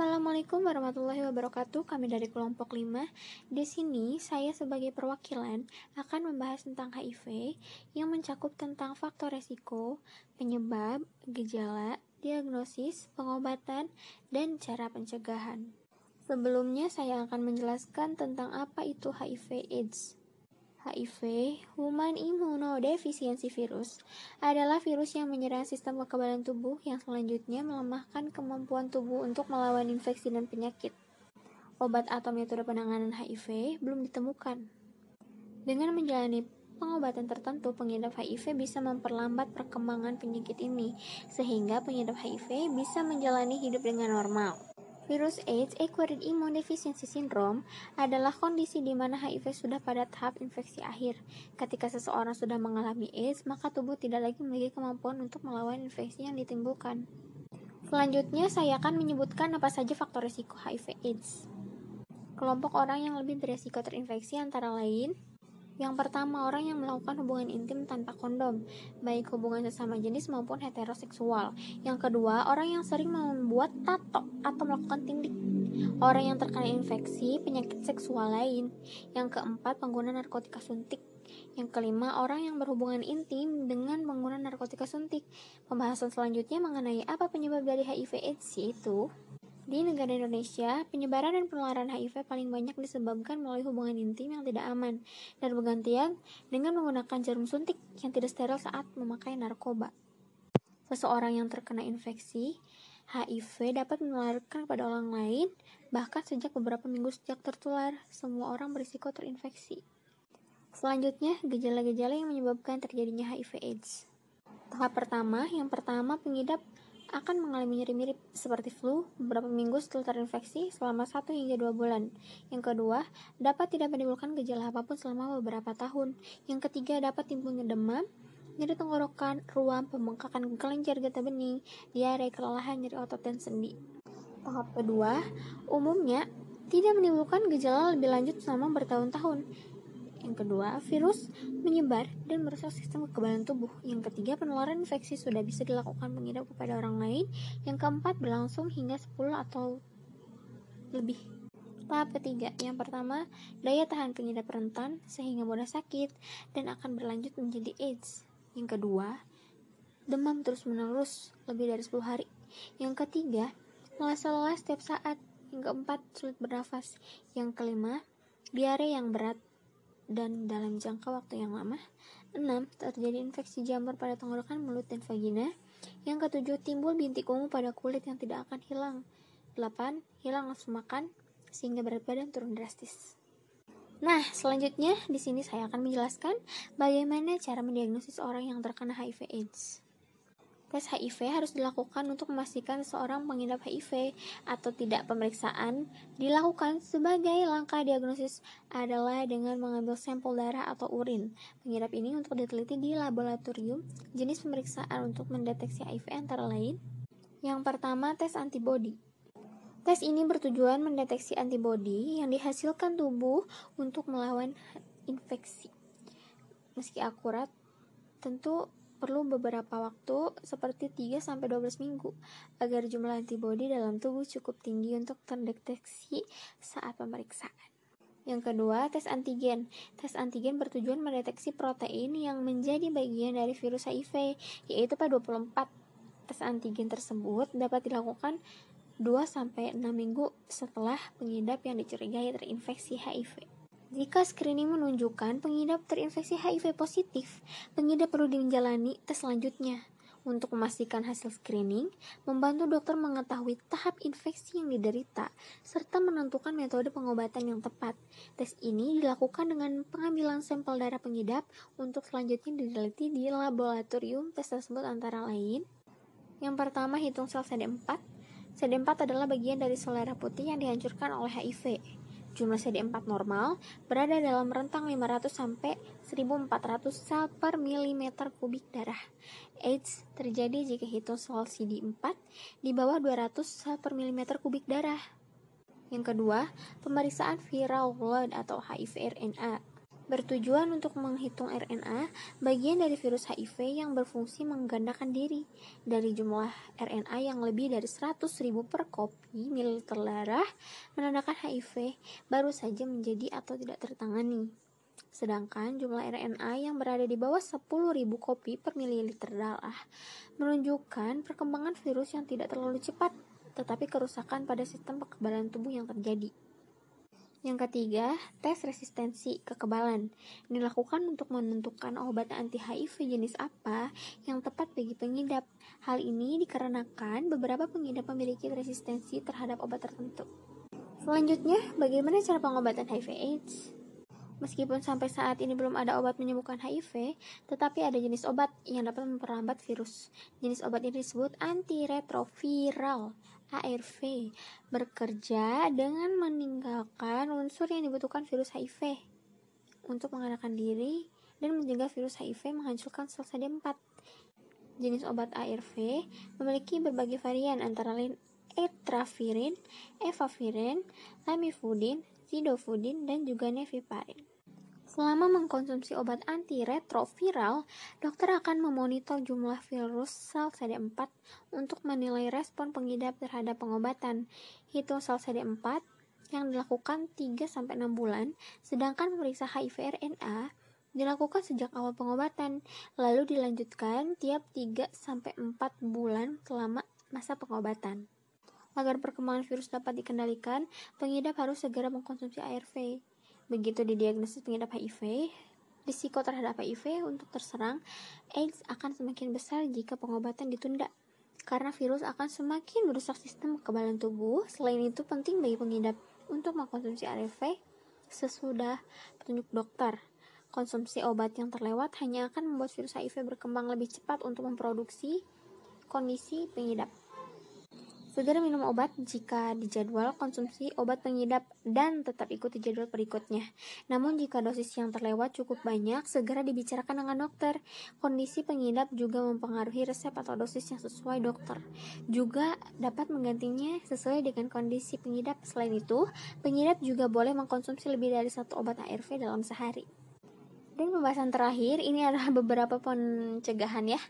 Assalamualaikum warahmatullahi wabarakatuh. Kami dari kelompok 5. Di sini saya sebagai perwakilan akan membahas tentang HIV yang mencakup tentang faktor resiko, penyebab, gejala, diagnosis, pengobatan, dan cara pencegahan. Sebelumnya saya akan menjelaskan tentang apa itu HIV AIDS. HIV, Human Immunodeficiency Virus, adalah virus yang menyerang sistem kekebalan tubuh yang selanjutnya melemahkan kemampuan tubuh untuk melawan infeksi dan penyakit. Obat atau metode penanganan HIV belum ditemukan. Dengan menjalani pengobatan tertentu, pengidap HIV bisa memperlambat perkembangan penyakit ini, sehingga pengidap HIV bisa menjalani hidup dengan normal. Virus AIDS Acquired Immune Deficiency Syndrome adalah kondisi di mana HIV sudah pada tahap infeksi akhir. Ketika seseorang sudah mengalami AIDS, maka tubuh tidak lagi memiliki kemampuan untuk melawan infeksi yang ditimbulkan. Selanjutnya, saya akan menyebutkan apa saja faktor risiko HIV AIDS. Kelompok orang yang lebih berisiko terinfeksi antara lain yang pertama, orang yang melakukan hubungan intim tanpa kondom, baik hubungan sesama jenis maupun heteroseksual. Yang kedua, orang yang sering membuat tato atau melakukan tindik. Orang yang terkena infeksi penyakit seksual lain. Yang keempat, pengguna narkotika suntik. Yang kelima, orang yang berhubungan intim dengan pengguna narkotika suntik. Pembahasan selanjutnya mengenai apa penyebab dari HIV AIDS itu di negara Indonesia, penyebaran dan penularan HIV paling banyak disebabkan melalui hubungan intim yang tidak aman dan bergantian dengan menggunakan jarum suntik yang tidak steril saat memakai narkoba. Seseorang yang terkena infeksi HIV dapat menularkan kepada orang lain, bahkan sejak beberapa minggu sejak tertular, semua orang berisiko terinfeksi. Selanjutnya, gejala-gejala yang menyebabkan terjadinya HIV/AIDS. Tahap pertama, yang pertama pengidap akan mengalami nyeri mirip seperti flu beberapa minggu setelah terinfeksi selama 1 hingga 2 bulan. Yang kedua, dapat tidak menimbulkan gejala apa pun selama beberapa tahun. Yang ketiga, dapat timbulnya demam, nyeri tenggorokan, ruam, pembengkakan kelenjar getah bening, diare, kelelahan, nyeri otot, dan sendi. Tahap kedua, umumnya tidak menimbulkan gejala lebih lanjut selama bertahun-tahun. Yang kedua, virus menyebar dan merusak sistem kekebalan tubuh. Yang ketiga, penularan infeksi sudah bisa dilakukan pengidap kepada orang lain. Yang keempat, berlangsung hingga 10 atau lebih. Tahap ketiga, yang pertama, daya tahan pengidap rentan sehingga mudah sakit dan akan berlanjut menjadi AIDS. Yang kedua, demam terus-menerus lebih dari 10 hari. Yang ketiga, merasa lelah setiap saat. Yang keempat, sulit bernafas. Yang kelima, diare yang berat dan dalam jangka waktu yang lama. 6. Terjadi infeksi jamur pada tenggorokan, mulut, dan vagina. Yang ketujuh, timbul bintik ungu pada kulit yang tidak akan hilang. 8. Hilang nafsu makan, sehingga berat badan turun drastis. Nah, selanjutnya di sini saya akan menjelaskan bagaimana cara mendiagnosis orang yang terkena HIV/AIDS. Tes HIV harus dilakukan untuk memastikan seorang pengidap HIV atau tidak pemeriksaan dilakukan sebagai langkah diagnosis adalah dengan mengambil sampel darah atau urin pengidap ini untuk diteliti di laboratorium. Jenis pemeriksaan untuk mendeteksi HIV antara lain yang pertama tes antibodi. Tes ini bertujuan mendeteksi antibodi yang dihasilkan tubuh untuk melawan infeksi. Meski akurat, tentu perlu beberapa waktu seperti 3-12 minggu agar jumlah antibodi dalam tubuh cukup tinggi untuk terdeteksi saat pemeriksaan. Yang kedua, tes antigen. Tes antigen bertujuan mendeteksi protein yang menjadi bagian dari virus HIV, yaitu pada 24. Tes antigen tersebut dapat dilakukan 2-6 minggu setelah pengidap yang dicurigai terinfeksi HIV. Jika screening menunjukkan pengidap terinfeksi HIV positif, pengidap perlu menjalani tes selanjutnya. Untuk memastikan hasil screening, membantu dokter mengetahui tahap infeksi yang diderita, serta menentukan metode pengobatan yang tepat. Tes ini dilakukan dengan pengambilan sampel darah pengidap untuk selanjutnya diteliti di laboratorium. Tes tersebut antara lain yang pertama, hitung sel CD4. CD4 adalah bagian dari sel darah putih yang dihancurkan oleh HIV. Jumlah CD4 normal berada dalam rentang 500 sampai 1400 sel per milimeter kubik darah. AIDS terjadi jika sel CD4 di bawah 200 sel per milimeter kubik darah. Yang kedua, pemeriksaan viral load atau HIV RNA. Bertujuan untuk menghitung RNA, bagian dari virus HIV yang berfungsi menggandakan diri dari jumlah RNA yang lebih dari 100.000 per kopi mililiter darah menandakan HIV baru saja menjadi atau tidak tertangani. Sedangkan jumlah RNA yang berada di bawah 10.000 kopi per mililiter darah menunjukkan perkembangan virus yang tidak terlalu cepat, tetapi kerusakan pada sistem kekebalan tubuh yang terjadi. Yang ketiga, tes resistensi kekebalan dilakukan untuk menentukan obat anti HIV jenis apa yang tepat bagi pengidap. Hal ini dikarenakan beberapa pengidap memiliki resistensi terhadap obat tertentu. Selanjutnya, bagaimana cara pengobatan HIV/AIDS? Meskipun sampai saat ini belum ada obat menyembuhkan HIV, tetapi ada jenis obat yang dapat memperlambat virus. Jenis obat ini disebut antiretroviral ARV bekerja dengan meninggalkan unsur yang dibutuhkan virus HIV untuk mengadakan diri dan mencegah virus HIV menghancurkan sel CD4. Jenis obat ARV memiliki berbagai varian antara lain etravirin, efavirin, lamivudin, zidofudin, dan juga neviparin. Selama mengkonsumsi obat antiretroviral, dokter akan memonitor jumlah virus sel CD4 untuk menilai respon pengidap terhadap pengobatan. Hitung sel CD4 yang dilakukan 3-6 bulan, sedangkan memeriksa HIV RNA dilakukan sejak awal pengobatan, lalu dilanjutkan tiap 3-4 bulan selama masa pengobatan. Agar perkembangan virus dapat dikendalikan, pengidap harus segera mengkonsumsi ARV. Begitu didiagnosis pengidap HIV, risiko terhadap HIV untuk terserang AIDS akan semakin besar jika pengobatan ditunda karena virus akan semakin merusak sistem kekebalan tubuh. Selain itu, penting bagi pengidap untuk mengkonsumsi ARV sesudah petunjuk dokter. Konsumsi obat yang terlewat hanya akan membuat virus HIV berkembang lebih cepat untuk memproduksi kondisi pengidap. Segera minum obat jika dijadwal konsumsi obat pengidap dan tetap ikuti jadwal berikutnya. Namun jika dosis yang terlewat cukup banyak, segera dibicarakan dengan dokter. Kondisi pengidap juga mempengaruhi resep atau dosis yang sesuai dokter. Juga dapat menggantinya sesuai dengan kondisi pengidap. Selain itu, pengidap juga boleh mengkonsumsi lebih dari satu obat ARV dalam sehari. Dan pembahasan terakhir, ini adalah beberapa pencegahan ya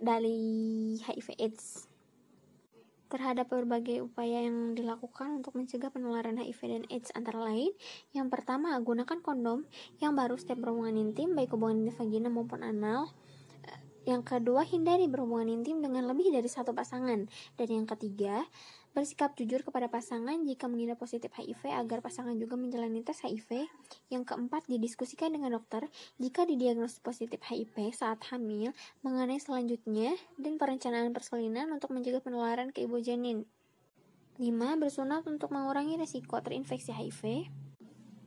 dari HIV AIDS terhadap berbagai upaya yang dilakukan untuk mencegah penularan HIV dan AIDS antara lain yang pertama gunakan kondom yang baru setiap berhubungan intim baik hubungan vagina maupun anal. Yang kedua hindari berhubungan intim dengan lebih dari satu pasangan. Dan yang ketiga Bersikap jujur kepada pasangan jika mengidap positif HIV agar pasangan juga menjalani tes HIV. Yang keempat, didiskusikan dengan dokter jika didiagnosis positif HIV saat hamil mengenai selanjutnya dan perencanaan persalinan untuk mencegah penularan ke ibu janin. 5. Bersunat untuk mengurangi risiko terinfeksi HIV.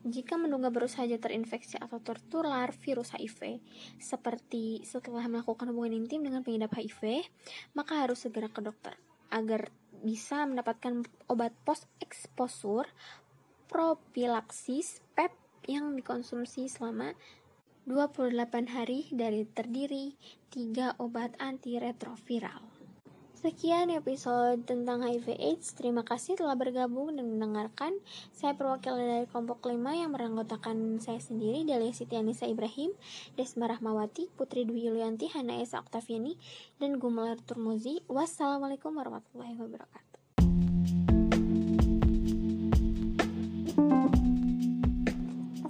Jika menduga baru saja terinfeksi atau tertular virus HIV, seperti setelah melakukan hubungan intim dengan pengidap HIV, maka harus segera ke dokter agar bisa mendapatkan obat post exposure propilaksis PEP yang dikonsumsi selama 28 hari dari terdiri 3 obat antiretroviral. Sekian episode tentang HIV AIDS. Terima kasih telah bergabung dan mendengarkan. Saya perwakilan dari kelompok 5 yang beranggotakan saya sendiri, Delia Siti Anissa Ibrahim, Desma Rahmawati, Putri Dwi Yulianti, Hana Esa Oktaviani, dan Gumelar Turmuzi. Wassalamualaikum warahmatullahi wabarakatuh.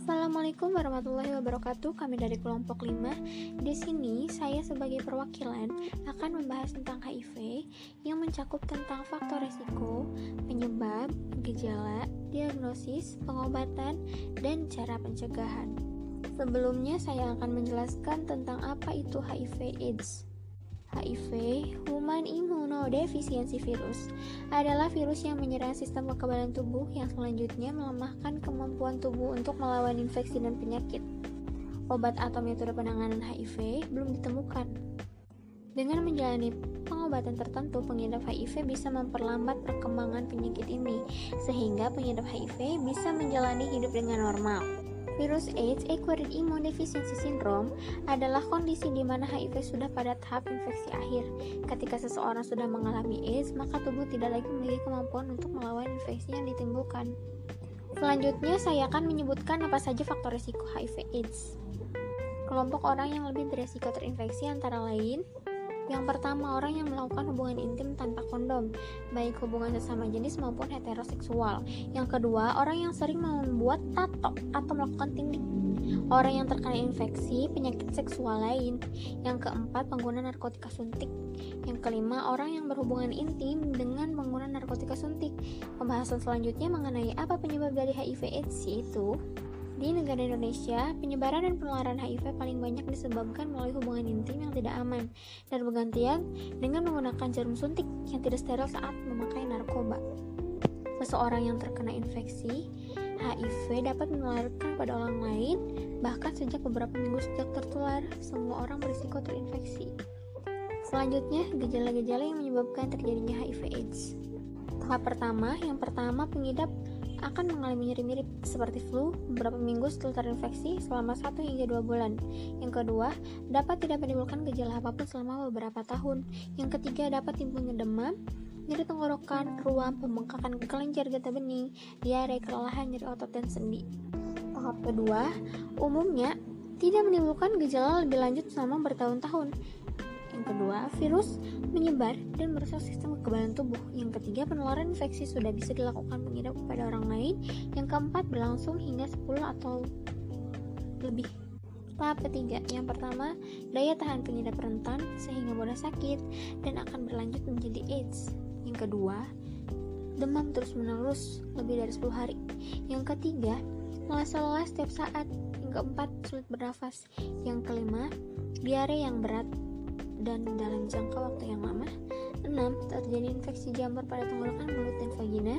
Assalamualaikum warahmatullahi wabarakatuh. Kami dari kelompok 5. Di sini saya sebagai perwakilan akan membahas tentang HIV yang mencakup tentang faktor resiko, penyebab, gejala, diagnosis, pengobatan, dan cara pencegahan. Sebelumnya saya akan menjelaskan tentang apa itu HIV AIDS. HIV, Human Immunodeficiency Virus, adalah virus yang menyerang sistem kekebalan tubuh yang selanjutnya melemahkan kemampuan tubuh untuk melawan infeksi dan penyakit. Obat atau metode penanganan HIV belum ditemukan. Dengan menjalani pengobatan tertentu, pengidap HIV bisa memperlambat perkembangan penyakit ini, sehingga pengidap HIV bisa menjalani hidup dengan normal. Virus AIDS, Acquired Immunodeficiency Syndrome, adalah kondisi di mana HIV sudah pada tahap infeksi akhir. Ketika seseorang sudah mengalami AIDS, maka tubuh tidak lagi memiliki kemampuan untuk melawan infeksi yang ditimbulkan. Selanjutnya, saya akan menyebutkan apa saja faktor risiko HIV/AIDS. Kelompok orang yang lebih beresiko terinfeksi antara lain yang pertama, orang yang melakukan hubungan intim tanpa kondom, baik hubungan sesama jenis maupun heteroseksual. Yang kedua, orang yang sering membuat tato atau melakukan tindik. Orang yang terkena infeksi penyakit seksual lain. Yang keempat, pengguna narkotika suntik. Yang kelima, orang yang berhubungan intim dengan pengguna narkotika suntik. Pembahasan selanjutnya mengenai apa penyebab dari HIV/AIDS itu di negara Indonesia, penyebaran dan penularan HIV paling banyak disebabkan melalui hubungan intim yang tidak aman dan bergantian dengan menggunakan jarum suntik yang tidak steril saat memakai narkoba. Seseorang yang terkena infeksi HIV dapat menularkan pada orang lain, bahkan sejak beberapa minggu sejak tertular, semua orang berisiko terinfeksi. Selanjutnya, gejala-gejala yang menyebabkan terjadinya HIV/AIDS. Tahap pertama, yang pertama pengidap akan mengalami nyeri mirip seperti flu beberapa minggu setelah terinfeksi selama 1 hingga 2 bulan. Yang kedua, dapat tidak menimbulkan gejala apa pun selama beberapa tahun. Yang ketiga, dapat timbulnya demam, nyeri tenggorokan, ruam, pembengkakan kelenjar getah bening, diare, kelelahan, nyeri otot, dan sendi. Tahap kedua, umumnya tidak menimbulkan gejala lebih lanjut selama bertahun-tahun. Yang kedua, virus menyebar dan merusak sistem kekebalan tubuh. Yang ketiga, penularan infeksi sudah bisa dilakukan pengidap kepada orang lain. Yang keempat, berlangsung hingga 10 atau lebih. Tahap ketiga, yang pertama, daya tahan pengidap rentan sehingga mudah sakit dan akan berlanjut menjadi AIDS. Yang kedua, demam terus-menerus lebih dari 10 hari. Yang ketiga, merasa lelah setiap saat. Yang keempat, sulit bernafas. Yang kelima, diare yang berat dan dalam jangka waktu yang lama. 6. Terjadi infeksi jamur pada tenggorokan mulut dan vagina.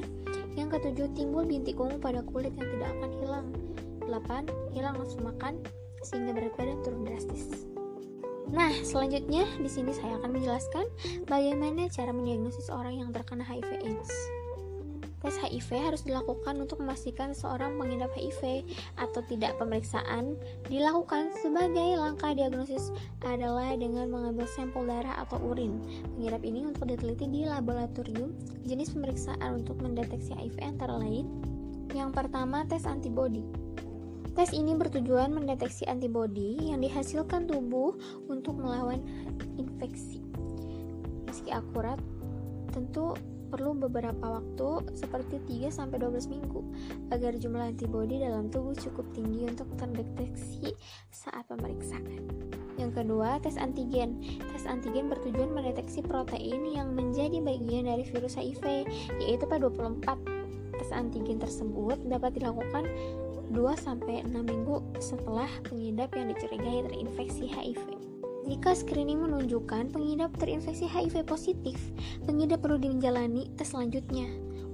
Yang ketujuh, timbul bintik ungu pada kulit yang tidak akan hilang. 8. Hilang nafsu makan sehingga berat badan turun drastis. Nah, selanjutnya di sini saya akan menjelaskan bagaimana cara mendiagnosis orang yang terkena HIV/AIDS. Tes HIV harus dilakukan untuk memastikan seorang mengidap HIV atau tidak. Pemeriksaan dilakukan sebagai langkah diagnosis adalah dengan mengambil sampel darah atau urin. Pengidap ini untuk diteliti di laboratorium. Jenis pemeriksaan untuk mendeteksi HIV antara lain yang pertama, tes antibodi. Tes ini bertujuan mendeteksi antibodi yang dihasilkan tubuh untuk melawan infeksi. Meski akurat, tentu perlu beberapa waktu seperti 3-12 minggu agar jumlah antibodi dalam tubuh cukup tinggi untuk terdeteksi saat pemeriksaan. Yang kedua, tes antigen. Tes antigen bertujuan mendeteksi protein yang menjadi bagian dari virus HIV, yaitu pada 24. Tes antigen tersebut dapat dilakukan 2-6 minggu setelah pengidap yang dicurigai terinfeksi HIV. Jika screening menunjukkan pengidap terinfeksi HIV positif, pengidap perlu menjalani tes selanjutnya.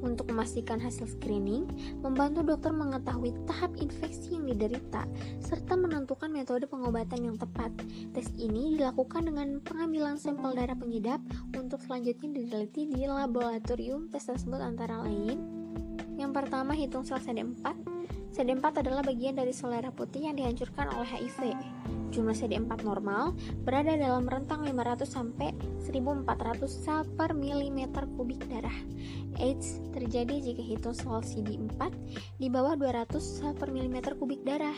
Untuk memastikan hasil screening, membantu dokter mengetahui tahap infeksi yang diderita, serta menentukan metode pengobatan yang tepat. Tes ini dilakukan dengan pengambilan sampel darah pengidap untuk selanjutnya diteliti di laboratorium. Tes tersebut antara lain yang pertama, hitung sel CD4. CD4 adalah bagian dari sel darah putih yang dihancurkan oleh HIV. Jumlah CD4 normal berada dalam rentang 500 sampai 1400 sel per milimeter kubik darah. AIDS terjadi jika hitung sel CD4 di bawah 200 sel per milimeter kubik darah.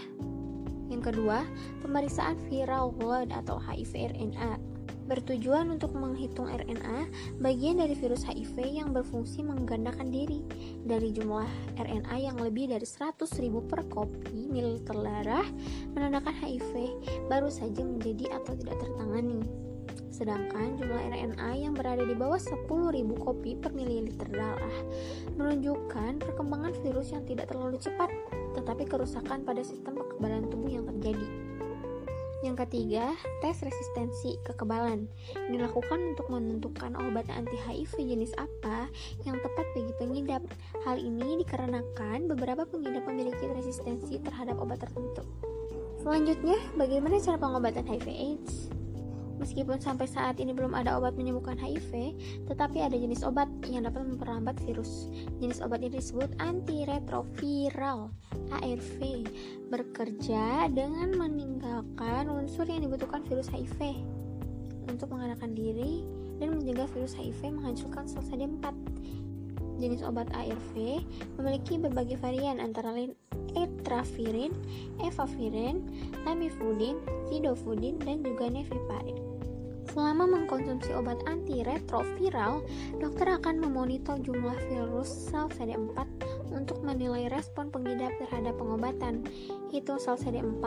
Yang kedua, pemeriksaan viral load atau HIV RNA bertujuan untuk menghitung RNA, bagian dari virus HIV yang berfungsi menggandakan diri dari jumlah RNA yang lebih dari 100.000 per kopi mililiter darah menandakan HIV baru saja menjadi atau tidak tertangani. Sedangkan jumlah RNA yang berada di bawah 10.000 kopi per mililiter darah menunjukkan perkembangan virus yang tidak terlalu cepat, tetapi kerusakan pada sistem kekebalan tubuh yang terjadi. Yang ketiga, tes resistensi kekebalan dilakukan untuk menentukan obat anti HIV jenis apa yang tepat bagi pengidap. Hal ini dikarenakan beberapa pengidap memiliki resistensi terhadap obat tertentu. Selanjutnya, bagaimana cara pengobatan HIV/AIDS? Meskipun sampai saat ini belum ada obat menyembuhkan HIV, tetapi ada jenis obat yang dapat memperlambat virus. Jenis obat ini disebut antiretroviral ARV, bekerja dengan meninggalkan unsur yang dibutuhkan virus HIV untuk mengadakan diri dan mencegah virus HIV menghancurkan sel CD4. jenis obat ARV memiliki berbagai varian antara lain etravirin, efavirin, lamivudin, sidofudin, dan juga neviparin. Selama mengkonsumsi obat antiretroviral, dokter akan memonitor jumlah virus sel CD4 untuk menilai respon pengidap terhadap pengobatan. Itu sel CD4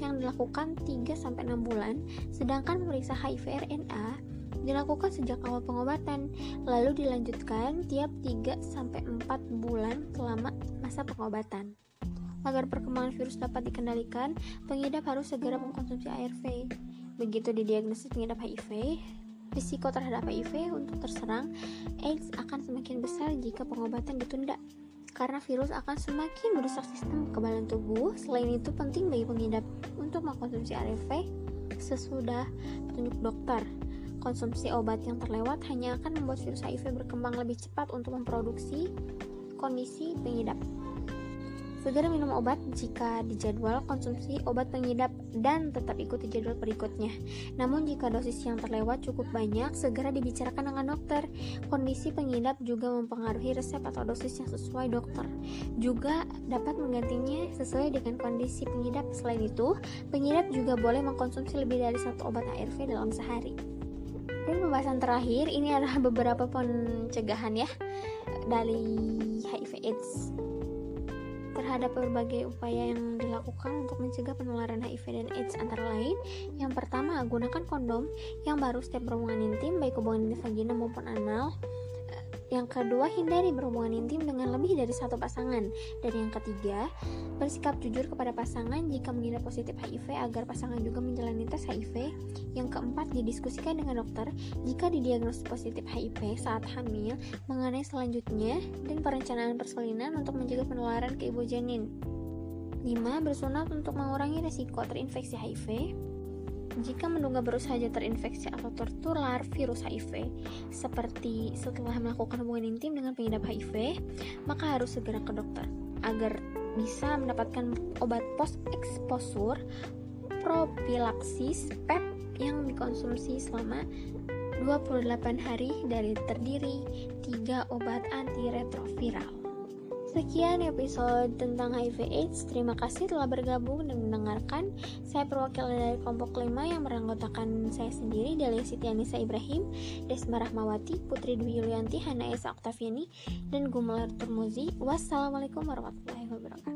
yang dilakukan 3-6 bulan, sedangkan memeriksa HIV RNA dilakukan sejak awal pengobatan, lalu dilanjutkan tiap 3-4 bulan selama masa pengobatan. Agar perkembangan virus dapat dikendalikan, pengidap harus segera mengkonsumsi ARV. Begitu didiagnosis pengidap HIV, risiko terhadap HIV untuk terserang AIDS akan semakin besar jika pengobatan ditunda karena virus akan semakin merusak sistem kekebalan tubuh. Selain itu, penting bagi pengidap untuk mengkonsumsi ARV sesudah petunjuk dokter. Konsumsi obat yang terlewat hanya akan membuat virus HIV berkembang lebih cepat untuk memproduksi kondisi pengidap. Segera minum obat jika dijadwal konsumsi obat pengidap dan tetap ikuti jadwal berikutnya. Namun jika dosis yang terlewat cukup banyak, segera dibicarakan dengan dokter. Kondisi pengidap juga mempengaruhi resep atau dosis yang sesuai dokter. Juga dapat menggantinya sesuai dengan kondisi pengidap. Selain itu, pengidap juga boleh mengkonsumsi lebih dari satu obat ARV dalam sehari. Dan pembahasan terakhir ini adalah beberapa pencegahan ya dari HIV AIDS terhadap berbagai upaya yang dilakukan untuk mencegah penularan HIV dan AIDS antara lain. Yang pertama gunakan kondom. Yang baru setiap berhubungan intim baik hubungan vagina maupun anal yang kedua, hindari berhubungan intim dengan lebih dari satu pasangan. Dan yang ketiga, bersikap jujur kepada pasangan jika mengidap positif HIV agar pasangan juga menjalani tes HIV. Yang keempat, didiskusikan dengan dokter jika didiagnosis positif HIV saat hamil mengenai selanjutnya dan perencanaan persalinan untuk mencegah penularan ke ibu janin. 5. Bersunat untuk mengurangi risiko terinfeksi HIV. Jika menduga baru saja terinfeksi atau tertular virus HIV, seperti setelah melakukan hubungan intim dengan pengidap HIV, maka harus segera ke dokter agar bisa mendapatkan obat post exposure propilaksis PEP yang dikonsumsi selama 28 hari dari terdiri 3 obat antiretroviral. Sekian episode tentang HIV AIDS. Terima kasih telah bergabung dan mendengarkan. Saya perwakilan dari kelompok 5 yang beranggotakan saya sendiri, Delia Siti Anissa Ibrahim, Desma Rahmawati, Putri Dwi Yulianti, Hana Esa Oktaviani, dan Gumelar Turmuzi. Wassalamualaikum warahmatullahi wabarakatuh.